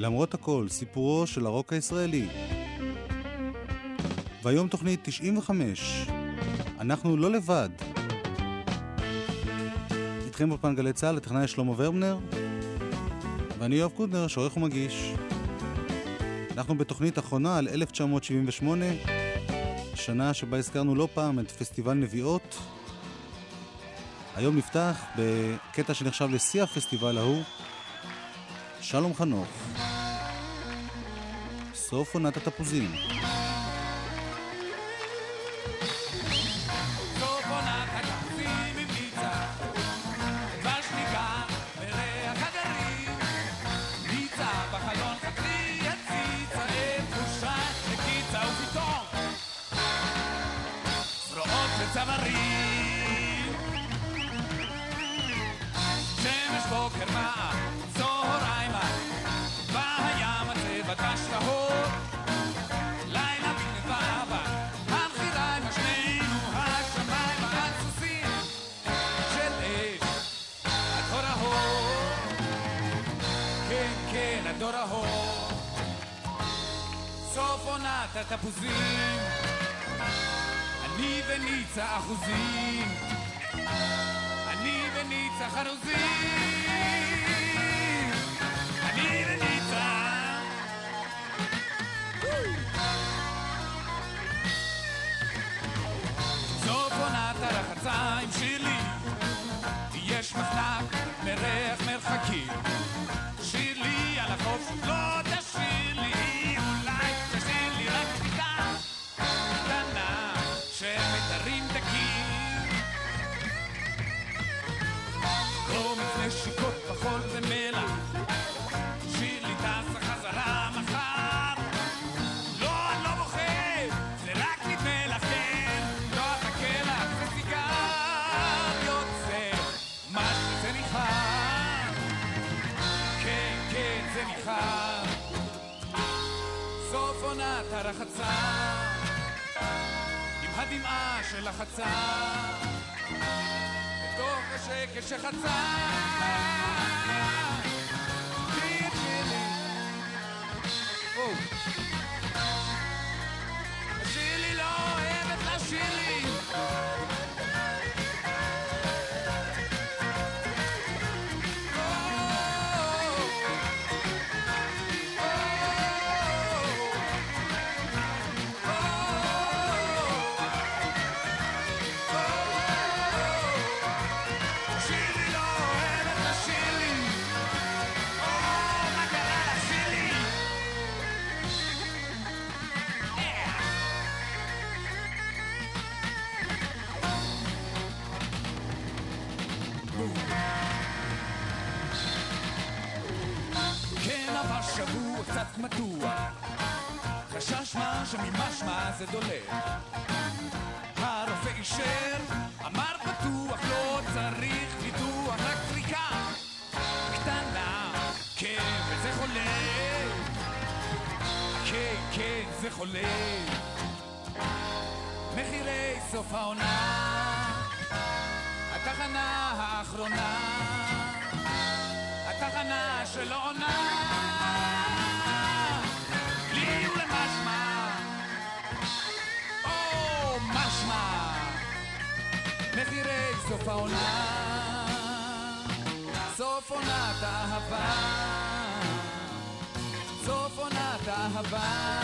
למרות הכל, סיפורו של הרוק הישראלי. והיום תוכנית 95. אנחנו לא לבד. איתכם באולפן גלי צה"ל, הטכנאי שלמה ורבנר, ואני יואב קודנר, שעורך ומגיש. אנחנו בתוכנית אחרונה על 1978, שנה שבה הזכרנו לא פעם את פסטיבל נביעות. היום נפתח בקטע שנחשב לשיא הפסטיבל ההוא, שלום חנוך. סוף עונת התפוזים. יש הרחצה עם הדמעה של החצה בתוך השקט שחצה שממשמע זה דולק הרופא אישר, אמר פתוח, לא צריך ניתוח, רק פריקה קטנה, כן, וזה חולה. כן, כן, זה חולה. מחירי סוף העונה. התחנה האחרונה. התחנה שלא עונה מחירי סוף העונה, סוף עונת אהבה, סוף עונת אהבה.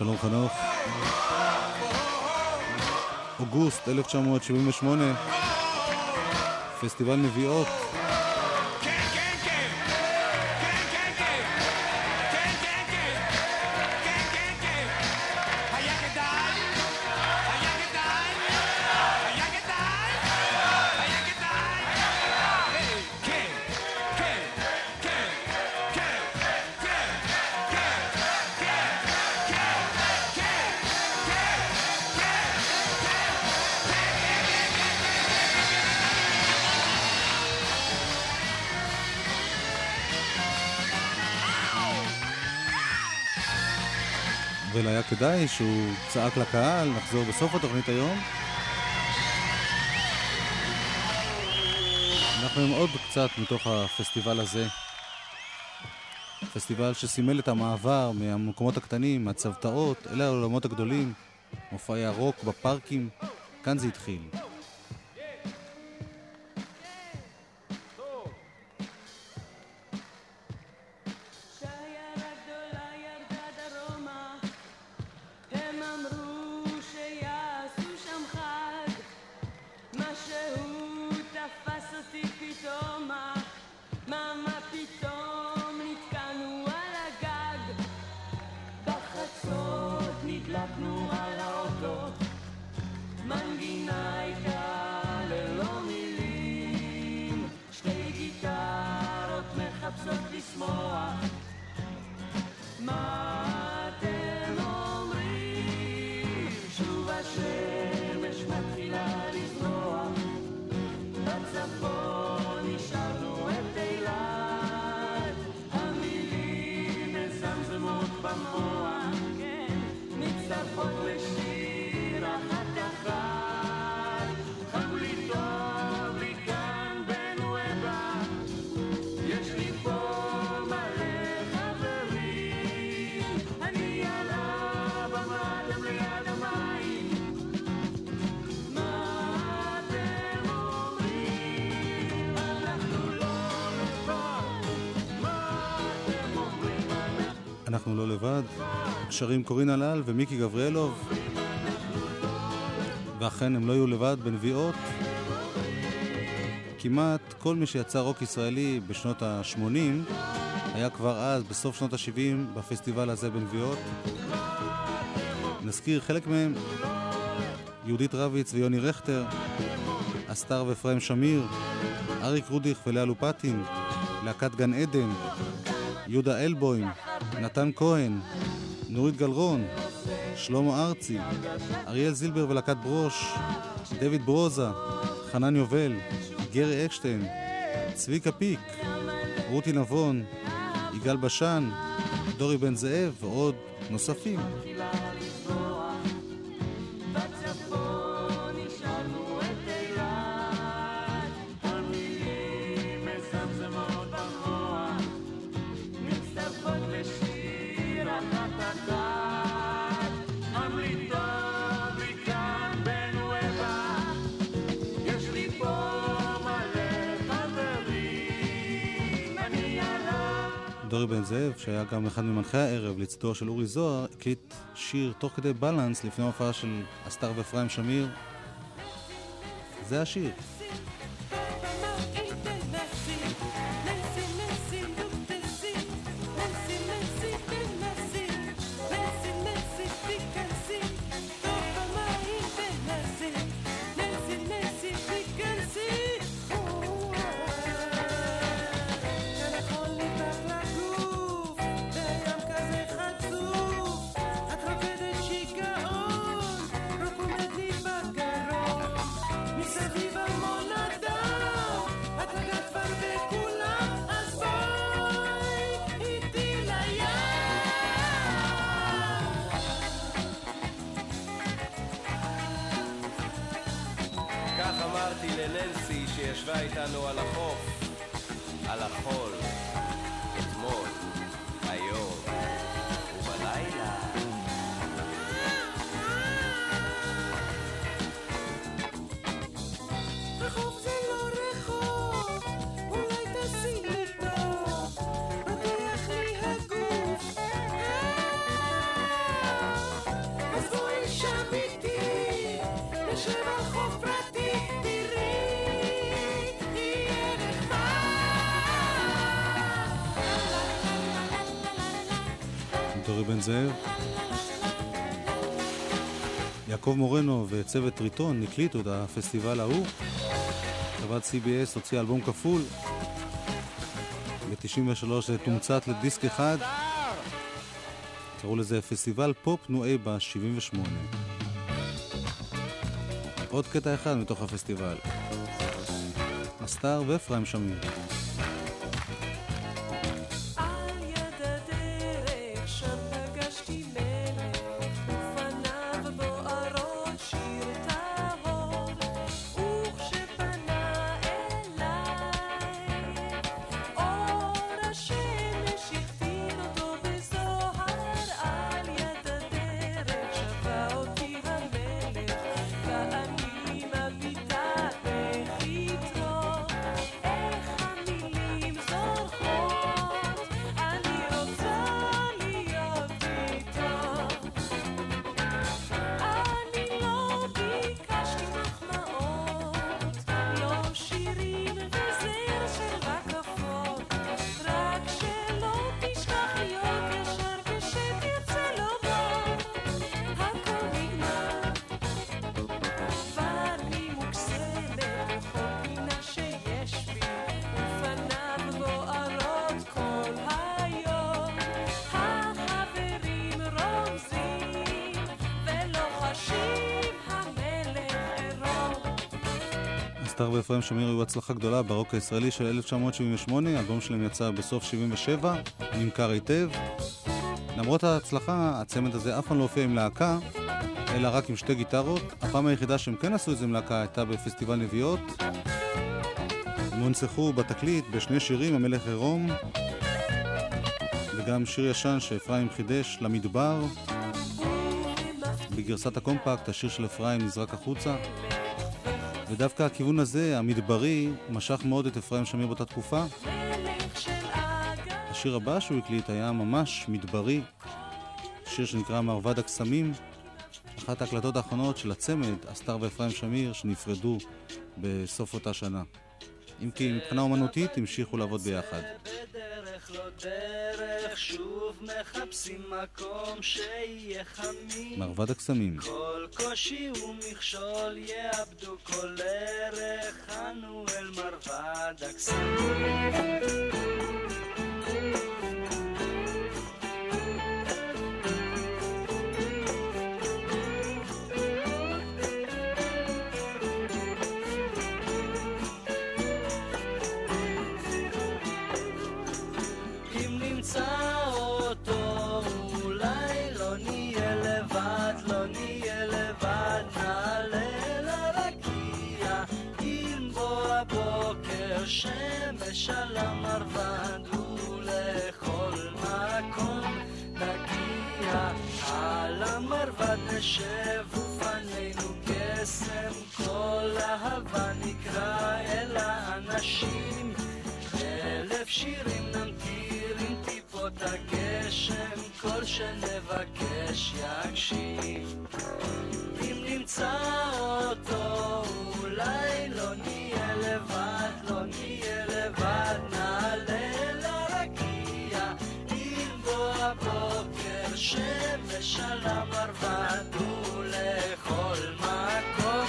שלום חנוך. אוגוסט 1978, פסטיבל נביעות. והיה כדאי שהוא צעק לקהל, נחזור בסוף התוכנית היום. אנחנו עם עוד קצת מתוך הפסטיבל הזה. פסטיבל שסימל את המעבר מהמקומות הקטנים, מהצוותאות, אלה העולמות הגדולים, מופעי הרוק בפארקים, כאן זה התחיל. לא לבד. שרים קורין הלל ומיקי גבריאלוב. ואכן הם לא יהיו לבד בנביאות. כמעט כל מי שיצא רוק ישראלי בשנות ה-80 היה כבר אז, בסוף שנות ה-70, בפסטיבל הזה בנביאות. נזכיר חלק מהם, יהודית רביץ ויוני רכטר, אסתר ואפרים שמיר, אריק רודיך ולאה לופטין, להקת גן עדן, יהודה אלבוים, נתן כהן, נורית גלרון, שלמה ארצי, אריאל זילבר ולהקת ברוש, דויד ברוזה, חנן יובל, גרי אקשטיין, צביקה פיק, רותי נבון, יגאל בשן, דורי בן זאב ועוד נוספים. דורי בן זאב, שהיה גם אחד ממנחי הערב לצדו של אורי זוהר, הקליט שיר תוך כדי בלנס לפני ההופעה של אסתר ואפרים שמיר. זה השיר. וצוות טריטון הקליטו את הפסטיבל ההוא. חברת CBS הוציאה אלבום כפול. ב-93 זה תומצת לדיסק אחד. קראו לזה פסטיבל פופ נואיבה 78. עוד קטע אחד מתוך הפסטיבל. אסתר ואפרים שמיר. הצלחה גדולה ברוק הישראלי של 1978, האלבום שלהם יצא בסוף 77, נמכר היטב. למרות ההצלחה, הצמד הזה אף פעם לא הופיע עם להקה, אלא רק עם שתי גיטרות. הפעם היחידה שהם כן עשו את זה עם להקה הייתה בפסטיבל נביעות. הם הונצחו בתקליט בשני שירים, המלך עירום, וגם שיר ישן שאפרים חידש, למדבר. בגרסת הקומפקט, השיר של אפרים נזרק החוצה. ודווקא הכיוון הזה, המדברי, משך מאוד את אפרים שמיר באותה תקופה. השיר הבא שהוא הקליט היה ממש מדברי, שיר שנקרא מרבד הקסמים, אחת ההקלטות האחרונות של הצמד, אסתר ואפרים שמיר, שנפרדו בסוף אותה שנה. אם כי מבחינה אומנותית המשיכו לעבוד ביחד. לא דרך, שוב מחפשים מקום שיהיה חמים. מרבד הקסמים. כל קושי ומכשול יאבדו כל ערך, אנו אל מרבד הקסמים. שמש על המרבד, ולכל מקום נגיע, על המרבד נשב ופנינו קסם, כל אהבה נקרא אל האנשים. אלף שירים נמטיר עם טיפות הגשם, כל שנבקש יגשים. אם נמצא אותו, אולי לא נהיה לבד, הבוקר, שמש על המרבד, ולכל מקום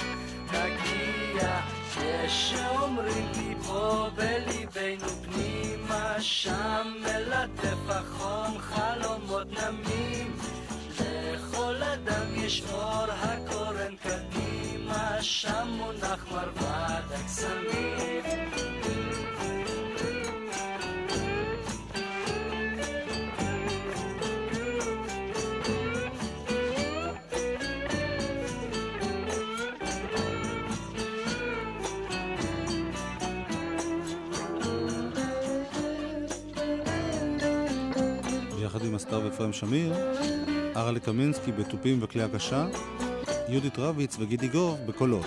נגיע. יש שאומרים לי פה בליבנו פנימה, שם מלטף החום חלומות נמים. לכל אדם יש אור עם הסטאר ואפרים שמיר, ארלה קמינסקי בתופים וכלי הקשה, יהודית רביץ וגידי גוב בקולות.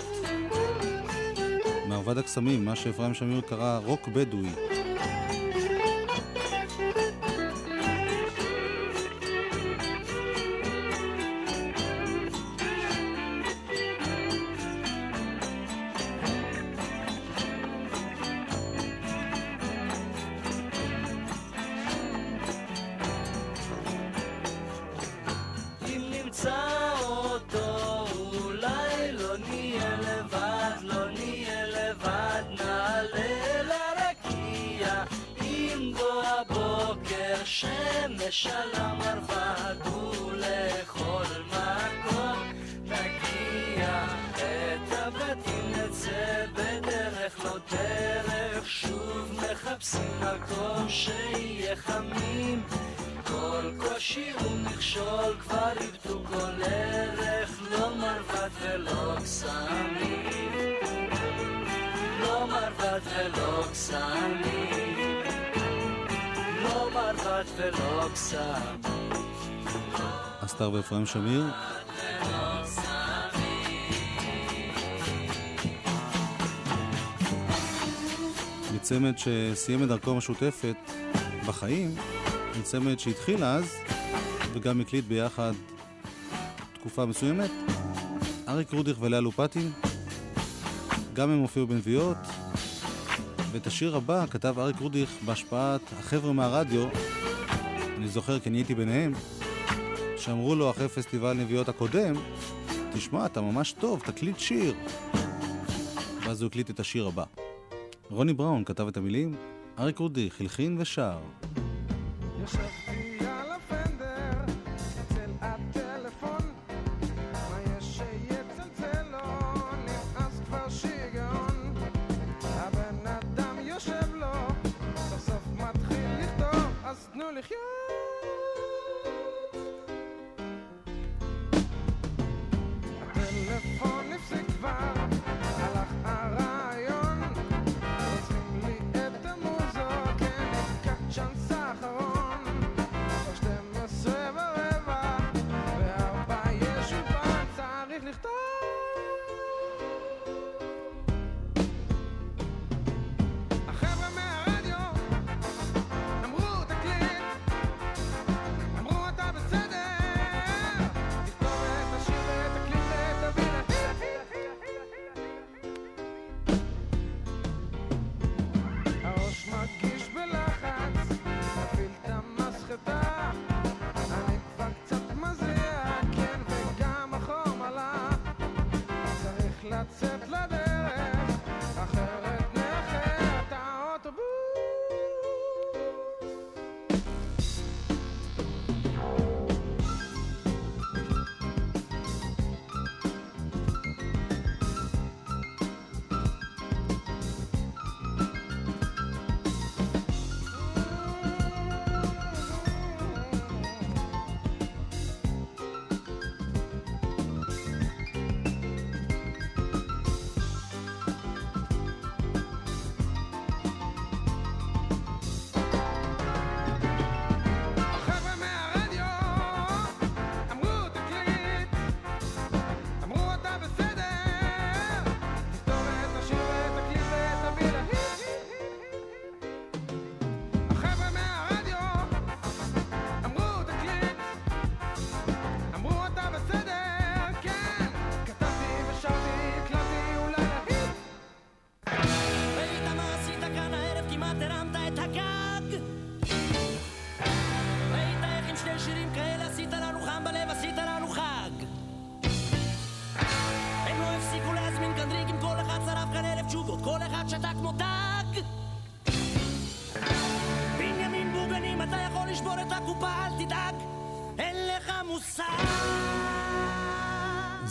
מרבד הקסמים, מה שאפרים שמיר קרא רוק בדואי. ולא קסמים, לא מרבד ולא קסמים. אסתר ואפרים שמיר. מצמד שסיים את דרכו המשותפת בחיים, מצמד שהתחיל אז וגם הקליט ביחד תקופה מסוימת, אריק רודיך ולאה לופטין, גם הם הופיעו בנביאות, ואת השיר הבא כתב אריק רודיך בהשפעת החבר'ה מהרדיו, אני זוכר כי אני הייתי ביניהם, שאמרו לו אחרי פסטיבל נביאות הקודם, תשמע, אתה ממש טוב, תקליט שיר. ואז הוא הקליט את השיר הבא. רוני בראון כתב את המילים, אריק רודיך הלחין ושר. יוסף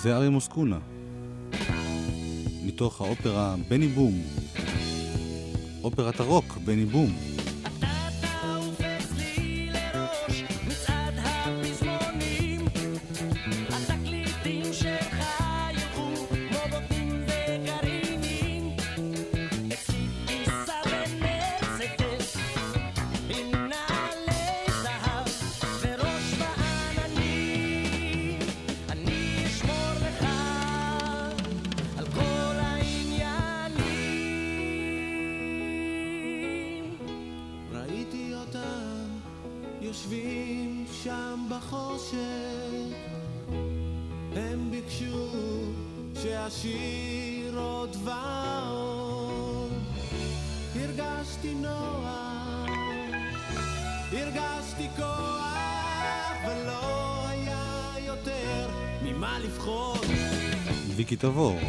זה אריה מוסקונה. מתוך האופרה בני בום. אופרת הרוק בני בום. לבחור. ויקי תבור.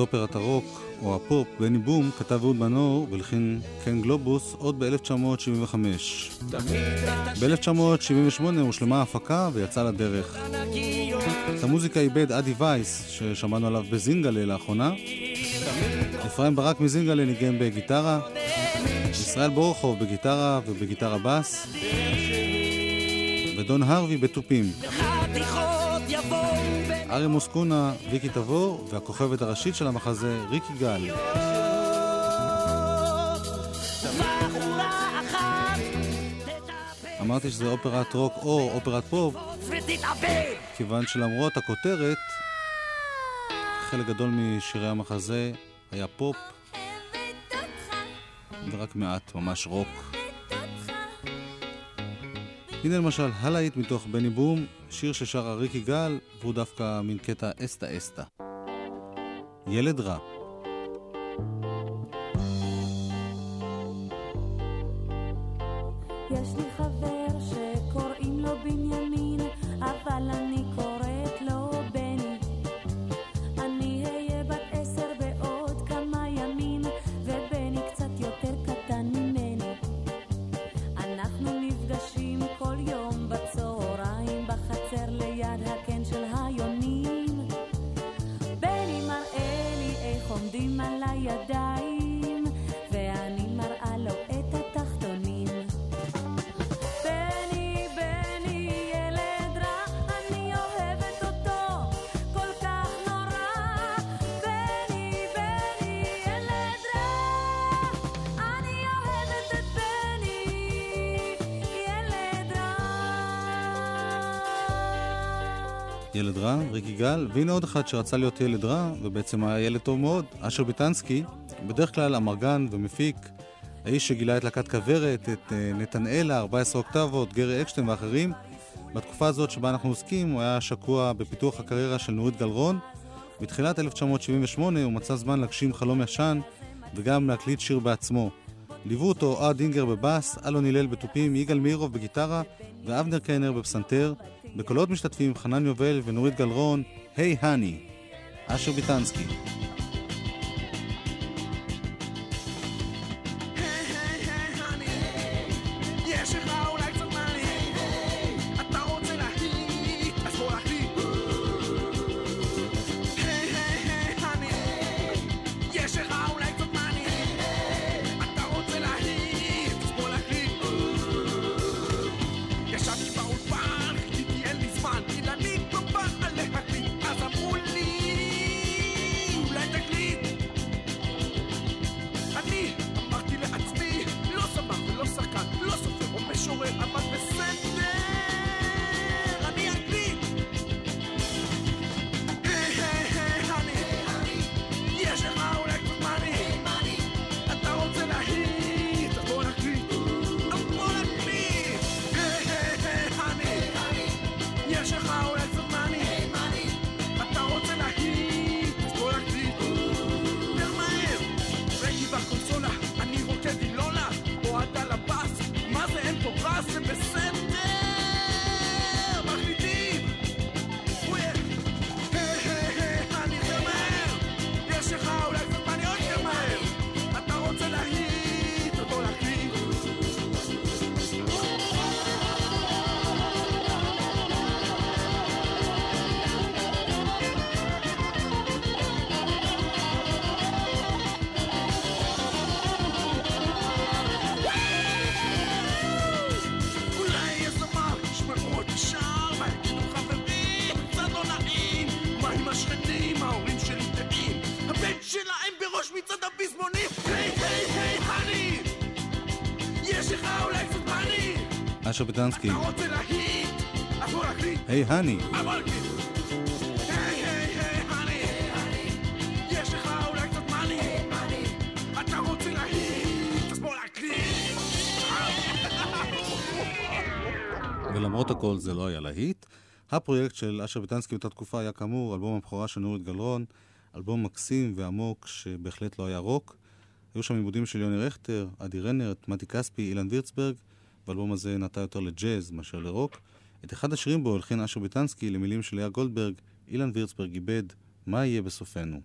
אופרת הרוק, או הפופ, בני בום, כתב אהוד מנור והלחין קן גלובוס עוד ב-1975. ב-1978 הושלמה ההפקה ויצא לדרך. את המוזיקה איבד אדי וייס, ששמענו עליו בזינגלה לאחרונה. אפרים ברק מזינגלה ניגן בגיטרה. ישראל בורחוב בגיטרה ובגיטרה בס. ודון הרווי בתופים. אריה מוסקונה, ויקי תבור, והכוכבת הראשית של המחזה, ריקי גל. אמרתי שזה אופרת רוק או אופרת פופ, כיוון שלמרות הכותרת, חלק גדול משירי המחזה היה פופ, ורק מעט ממש רוק. הנה למשל הלהיט מתוך בני בום, שיר ששרה ריקי גל, והוא דווקא מין קטע אסתא אסתא. ילד רע. יש לי ילד רע, ריקי גל, והנה עוד אחד שרצה להיות ילד רע, ובעצם היה ילד טוב מאוד, אשר ביטנסקי, בדרך כלל אמרגן ומפיק, האיש שגילה את להקת כוורת, את אה, נתנאלה, 14 אוקטבות, גרי אקשטיין ואחרים. בתקופה הזאת שבה אנחנו עוסקים, הוא היה שקוע בפיתוח הקריירה של נורית גלרון. בתחילת 1978 הוא מצא זמן להגשים חלום ישן, וגם להקליט שיר בעצמו. ליוו אותו אוהד דינגר בבאס, אלון הלל בתופים, יגאל מאירוב בגיטרה ואבנר קיינר בפסנתר. בקולות משתתפים חנן יובל ונורית גלרון, היי הני, אשר ביטנסקי. גדנסקי. היי הני. ולמרות הכל זה לא היה להיט. הפרויקט של אשר ביטנסקי באותה תקופה היה כאמור אלבום הבכורה של נורית גלרון, אלבום מקסים ועמוק שבהחלט לא היה רוק. היו שם עיבודים של יוני רכטר, עדי רנרט, מתי כספי, אילן וירצברג, והאלבום הזה נטע יותר לג'אז מאשר לרוק. את אחד השירים בו הלחין אשר ביטנסקי למילים של לאה גולדברג, אילן וירצברג איבד, מה יהיה בסופנו.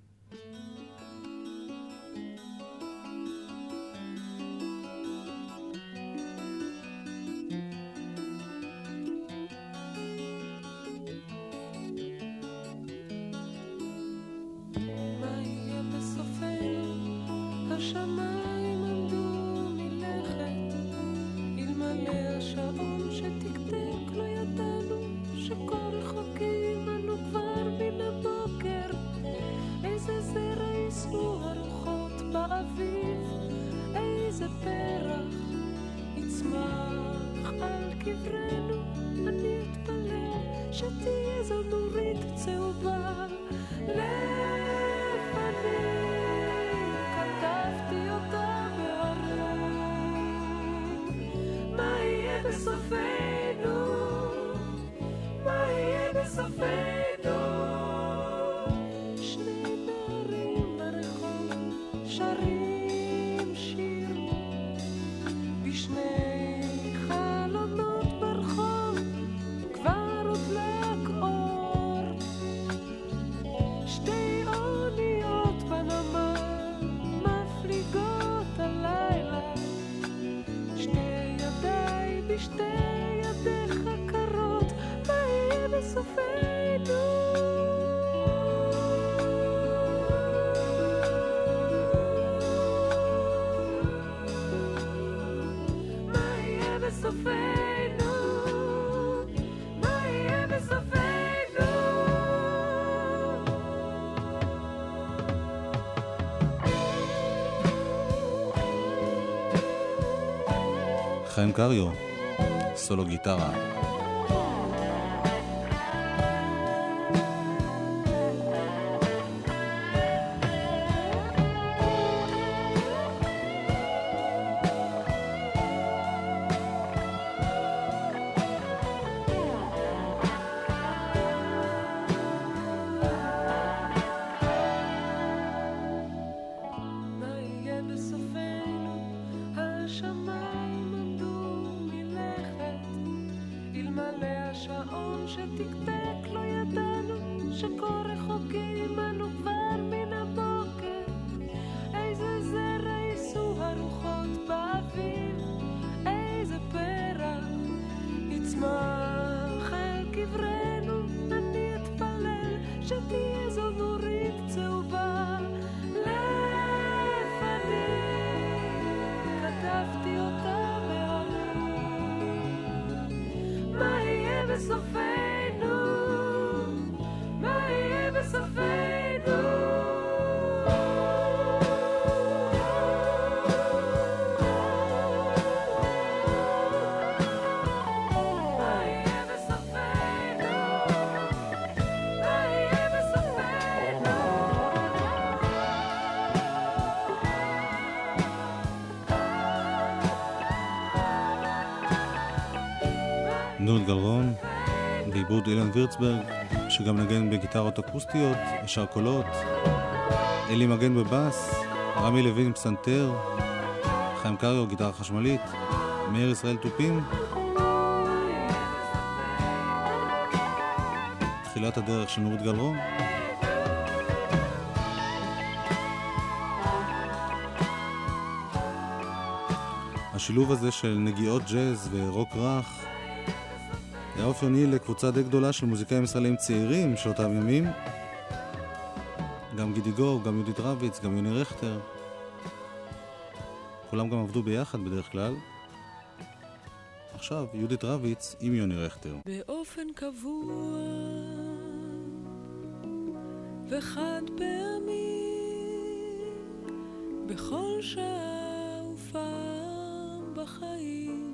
יצמח על קברנו. אני אתפלל שתהיה זו נורית צהובה. לפני כתבתי אותה בהרים. מה יהיה בסופנו? חיים קריו, סולו גיטרה. שתקתק לא ידענו שכה רחוקים אנו כבר מן הבוקר. בעיבוד אילן וירצברג, שגם נגן בגיטרות אקוסטיות, ישר קולות, אלי מגן בבאס, רמי לוין פסנתר, חיים קריו, גיטרה חשמלית, מאיר ישראל תופים. תחילת הדרך של נורית גלרון. השילוב הזה של נגיעות ג'אז ורוק רך היה אופייני לקבוצה די גדולה של מוזיקאים ישראלים צעירים של אותם ימים. גם גידי גור, גם יהודית רביץ, גם יוני רכטר. כולם גם עבדו ביחד בדרך כלל. עכשיו, יהודית רביץ עם יוני רכטר. באופן קבוע וחד פעמי בכל שעה ופעם בחיים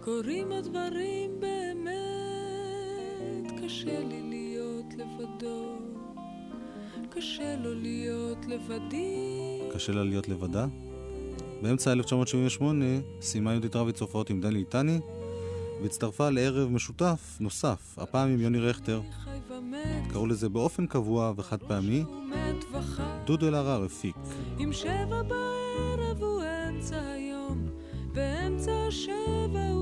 קורים הדברים באמת קשה לי להיות לבדו קשה לו להיות לבדי קשה לה להיות לבדה. באמצע 1978 סיימה יהודית רביץ הופעות עם דני איתני, והצטרפה לערב משותף נוסף, הפעם עם יוני רכטר. קראו לזה באופן קבוע וחד פעמי. דודו אלהרר הפיק. אם שבע בערב הוא אמצע היום, ואמצע השבע הוא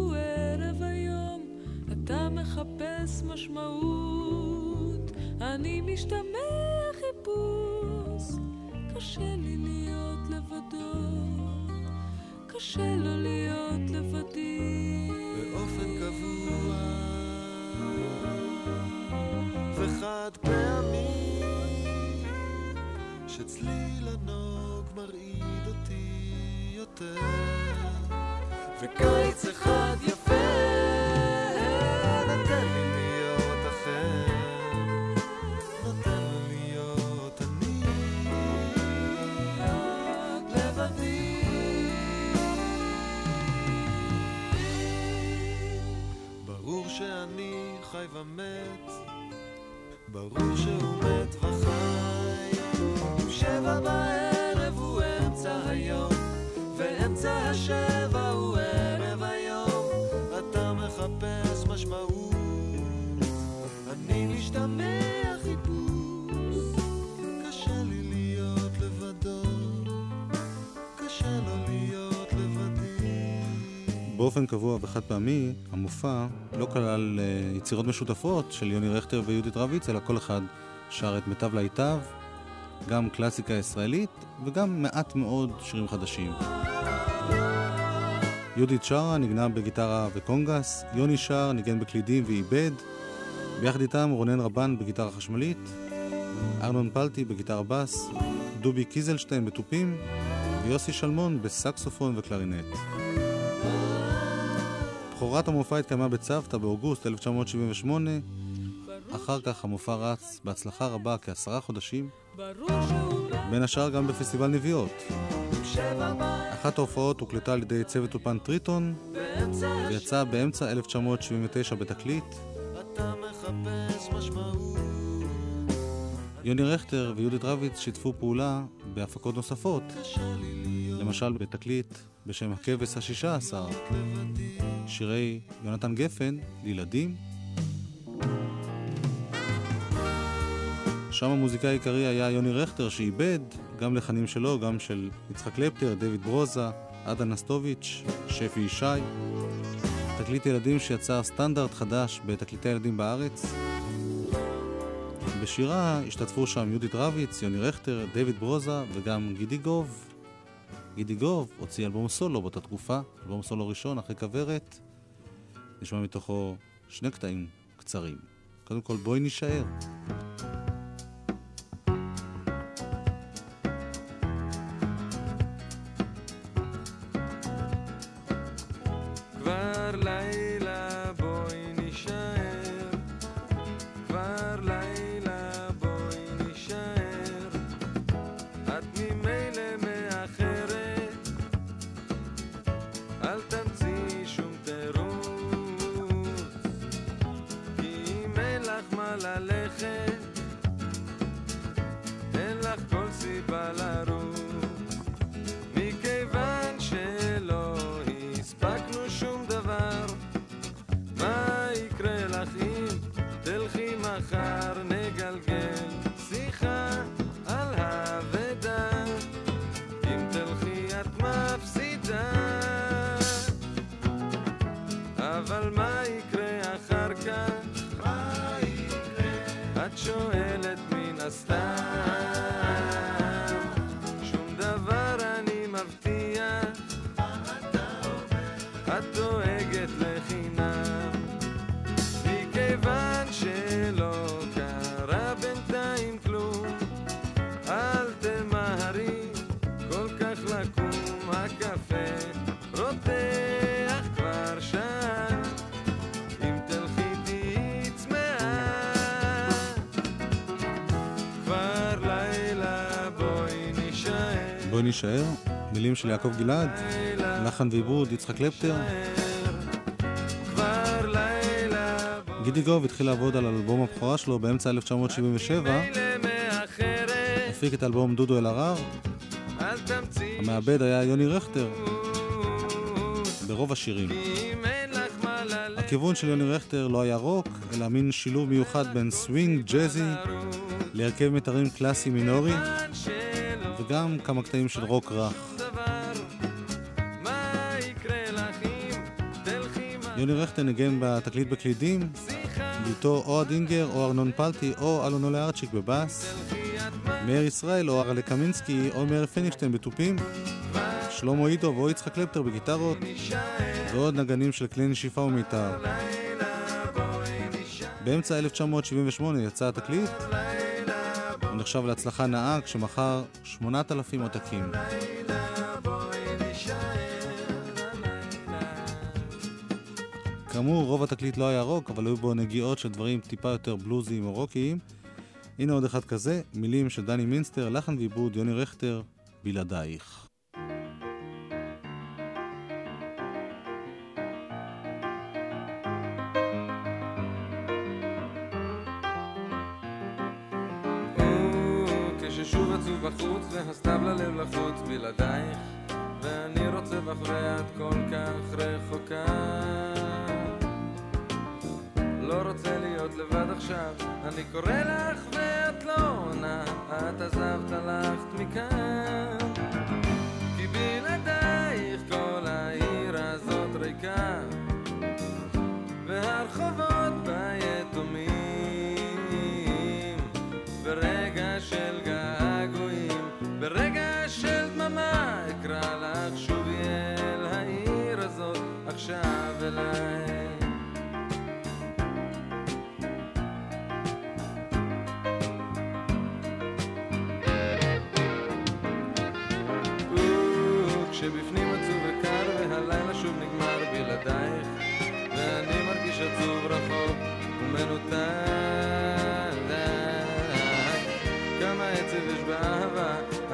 מחפש משמעות, אני משתמע חיפוש. קשה לי להיות לבדו, קשה לו להיות לבדי. באופן קבוע. וחד פעמי. שצליל הנוג מרעיד אותי יותר. וקיץ ברור שהוא באופן קבוע וחד פעמי, המופע לא כלל אה, יצירות משותפות של יוני רכטר ויהודית רביץ, אלא כל אחד שר את מיטב להיטיו, גם קלאסיקה ישראלית וגם מעט מאוד שירים חדשים. יהודית שרה ניגנה בגיטרה וקונגס, יוני שר ניגן בקלידים ועיבד, ביחד איתם רונן רבן בגיטרה חשמלית, ארנון פלטי בגיטרה בס, דובי קיזלשטיין בתופים ויוסי שלמון בסקסופון וקלרינט. בכורת המופע התקיימה בצוותא באוגוסט 1978, אחר כך המופע רץ בהצלחה רבה כעשרה חודשים, בין השאר גם בפסטיבל נביעות. אחת ההופעות הוקלטה על ידי צוות אולפן טריטון, ויצאה באמצע 1979 בתקליט. אתה מחפש משמעות יוני רכטר ויהודית רביץ שיתפו פעולה בהפקות נוספות, למשל בתקליט בשם הכבש השישה עשר, שירי יונתן גפן לילדים. שם המוזיקאי העיקרי היה יוני רכטר שאיבד גם לחנים שלו, גם של יצחק קלפטר, דויד ברוזה, עדה נסטוביץ', שפי ישי. תקליט ילדים שיצר סטנדרט חדש בתקליטי ילדים בארץ. בשירה השתתפו שם יהודית רביץ, יוני רכטר, דויד ברוזה וגם גידי גוב. גידי גוב הוציא אלבום סולו באותה תקופה, אלבום סולו ראשון אחרי כוורת. נשמע מתוכו שני קטעים קצרים. קודם כל בואי נישאר. כבר לילה בואי נישאר כבר נישאר. מילים של יעקב גלעד, לחן ועיבוד יצחק קלפטר. גידי גוב התחיל לעבוד על אלבום הבכורה שלו באמצע 1977, מאחרת הפיק את האלבום דודו אלהרר, המעבד היה יוני רכטר ברוב השירים. הכיוון של יוני רכטר לא היה רוק, אלא מין שילוב מיוחד בין סווינג, ג'אזי, להרכב מיתרים קלאסי מינורי, וגם כמה קטעים של רוק רך. יוני רכטר ניגן בתקליט בקלידים, ואיתו או הדינגר או ארנון פלטי או אלונו לארצ'יק בבאס, מאיר ישראל או ארלה קמינסקי או מאיר פנישטיין בתופים, שלמה אידוב או יצחק קלפטר בגיטרות, ועוד נגנים של כלי נשיפה ומיתר. באמצע 1978 יצא התקליט, נחשב להצלחה נאה כשמכר 8,000 עותקים. כאמור, רוב התקליט לא היה רוק, אבל היו בו נגיעות של דברים טיפה יותר בלוזיים או רוקיים. הנה עוד אחד כזה, מילים של דני מינסטר, לחן ועיבוד יוני רכטר, בלעדייך.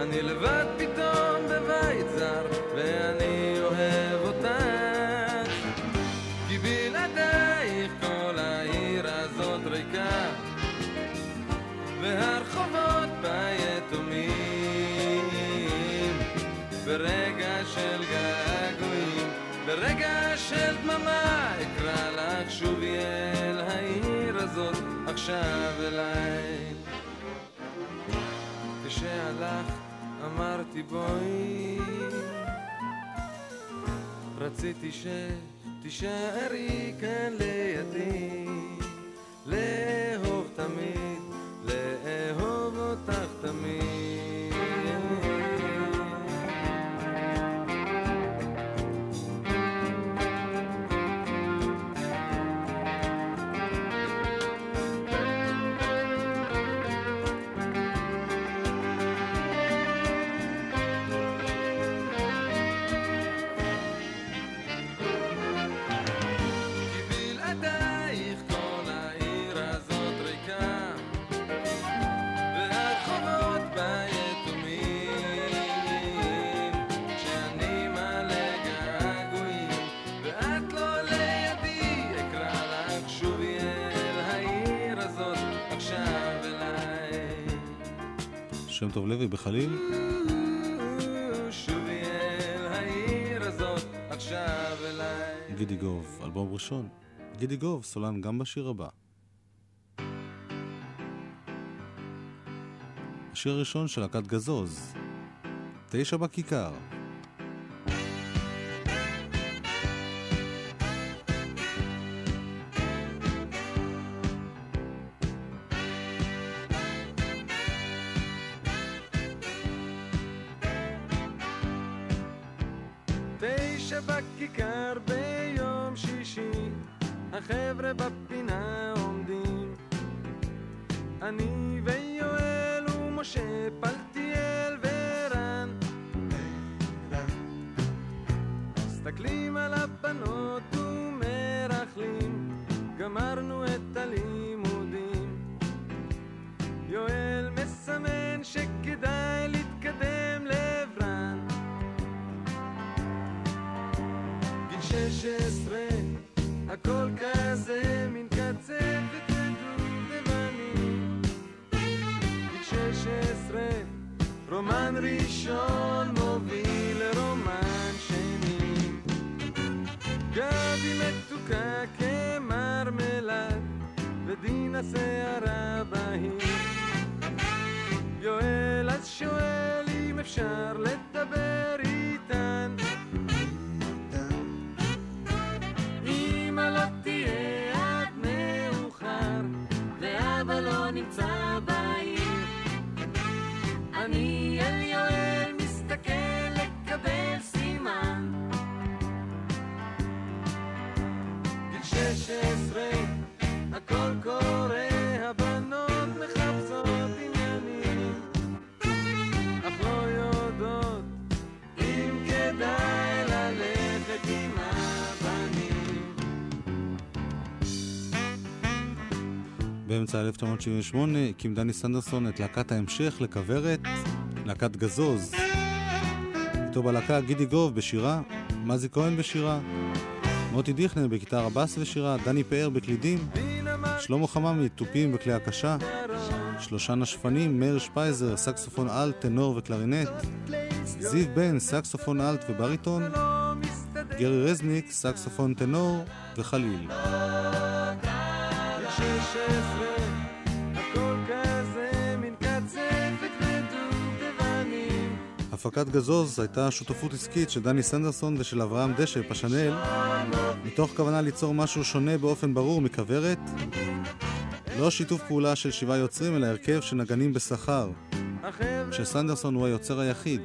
אני לבד פתאום בבית זר ואני אוהב אותך. כי בלעדייך כל העיר הזאת ריקה והרחובות בה יתומים ברגע של געגועים ברגע של דממה אקרא לך שובי אל העיר הזאת עכשיו אליי. כשהלכת אמרתי בואי. רציתי שתישארי כאן לידי לאהוב תמיד לאהוב אותך תמיד שם טוב לוי בחליל, גידי גוב, אלבום ראשון. גידי גוב, סולן גם בשיר הבא. השיר הראשון של להקת גזוז, תשע בכיכר. באמצע 1978 הקים דני סנדרסון את להקת ההמשך לכוורת, להקת גזוז. איתו בלהקה גידי גוב בשירה, מזי כהן בשירה, מוטי דיכנר בגיטרה בס ושירה, דני פאר בקלידים, שלמה חממי תופים בכלי הקשה, שלושה נשפנים, מאיר שפייזר, סקסופון אלט, טנור וקלרינט, זיו בן, סקסופון אלט ובריטון, גרי רזניק, סקסופון טנור וחליל. הפקת גזוז הייתה שותפות עסקית של דני סנדרסון ושל אברהם דשא, פשנל, מתוך כוונה ליצור משהו שונה באופן ברור מכוורת. לא שיתוף פעולה של שבעה יוצרים, אלא הרכב של נגנים בשכר, שסנדרסון הוא היוצר היחיד.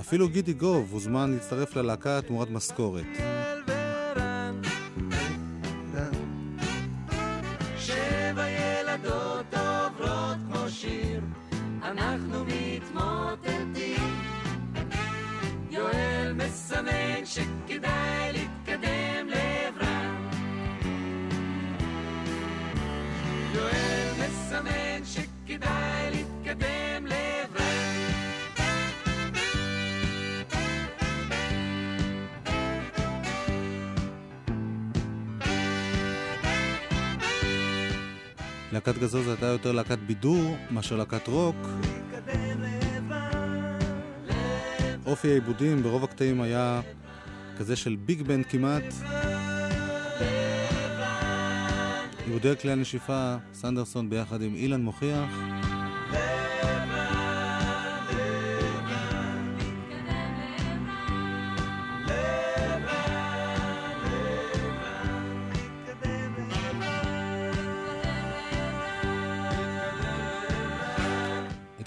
אפילו גידי גוב הוזמן להצטרף ללהקה תמורת משכורת. להקת גזוז הייתה יותר להקת בידור מאשר להקת רוק. אופי העיבודים ברוב הקטעים היה כזה של ביג בנד כמעט. עיבודי כלי הנשיפה, סנדרסון ביחד עם אילן מוכיח.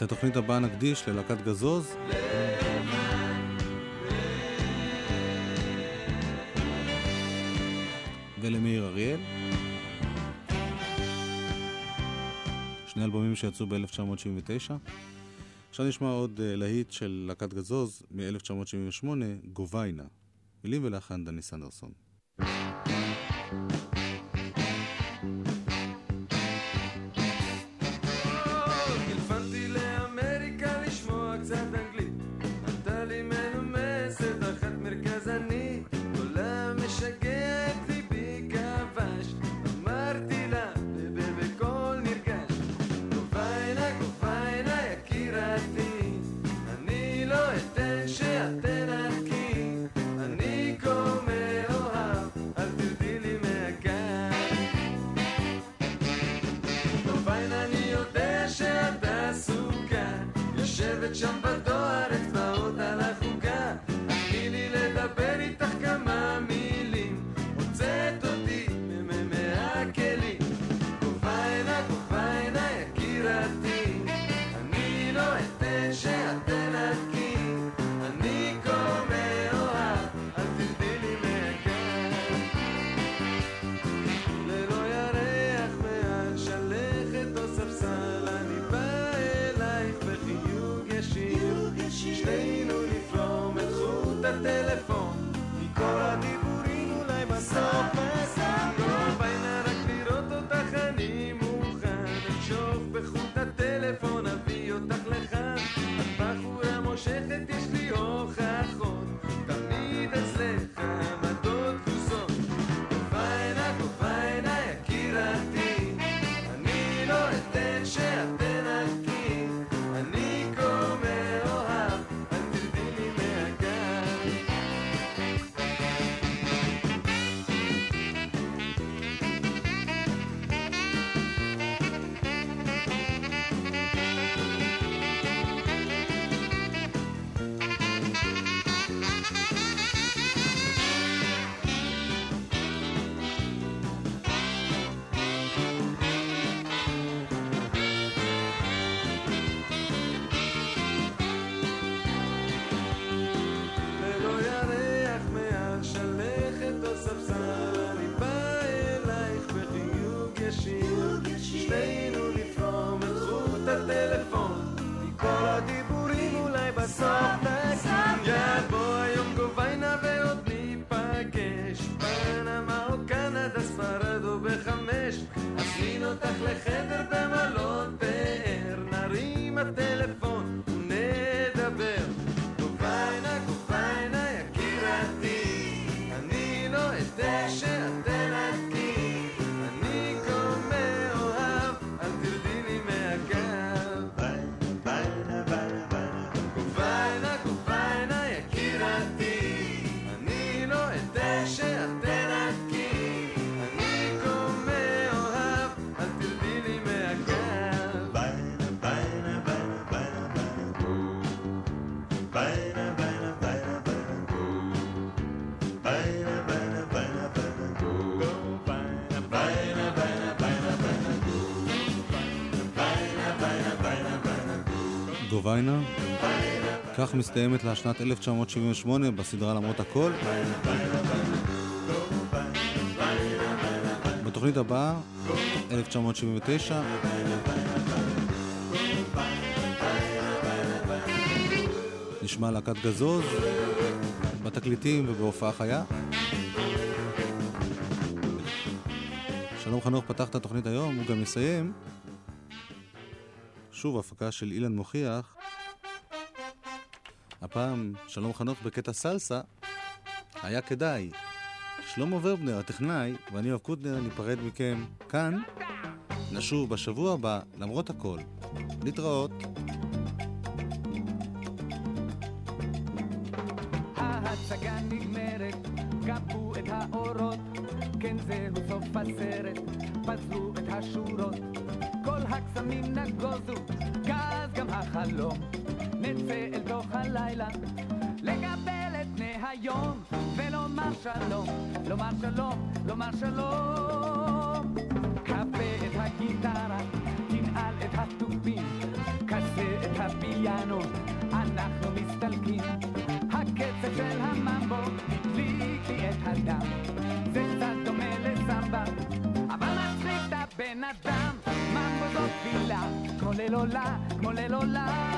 את התוכנית הבאה נקדיש ללהקת גזוז. ולמאיר אריאל. שני אלבומים שיצאו ב-1979. עכשיו נשמע עוד uh, להיט של להקת גזוז מ-1978, גוביינה. מילים ולחן דני סנדרסון. טלפנתי ג'וביינה. כך מסתיימת לה שנת 1978 בסדרה למרות הכל. בתוכנית הבאה, 1979, נשמע להקת גזוז, בתקליטים ובהופעה חיה. שלום חנוך פתח את התוכנית היום, הוא גם יסיים. שוב הפקה של אילן מוכיח. הפעם שלום חנוך בקטע סלסה, היה כדאי. שלמה ורבנר, הטכנאי, ואני אוהב קוטנר, ניפרד מכם כאן. נשוב בשבוע הבא, למרות הכל. להתראות. לא זוג, גז גם החלום. נצא אל תוך הלילה, לקבל את פני היום, ולומר שלום, לומר שלום, לומר שלום. קפה את הגיטרה, תנעל את התופים, כסה את הפיאנו, אנחנו מסתלקים. הקצב של הממבו, הדליק לי את הדם. molelola, molelola.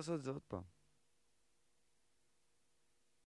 רוצה לעשות את זה עוד פעם.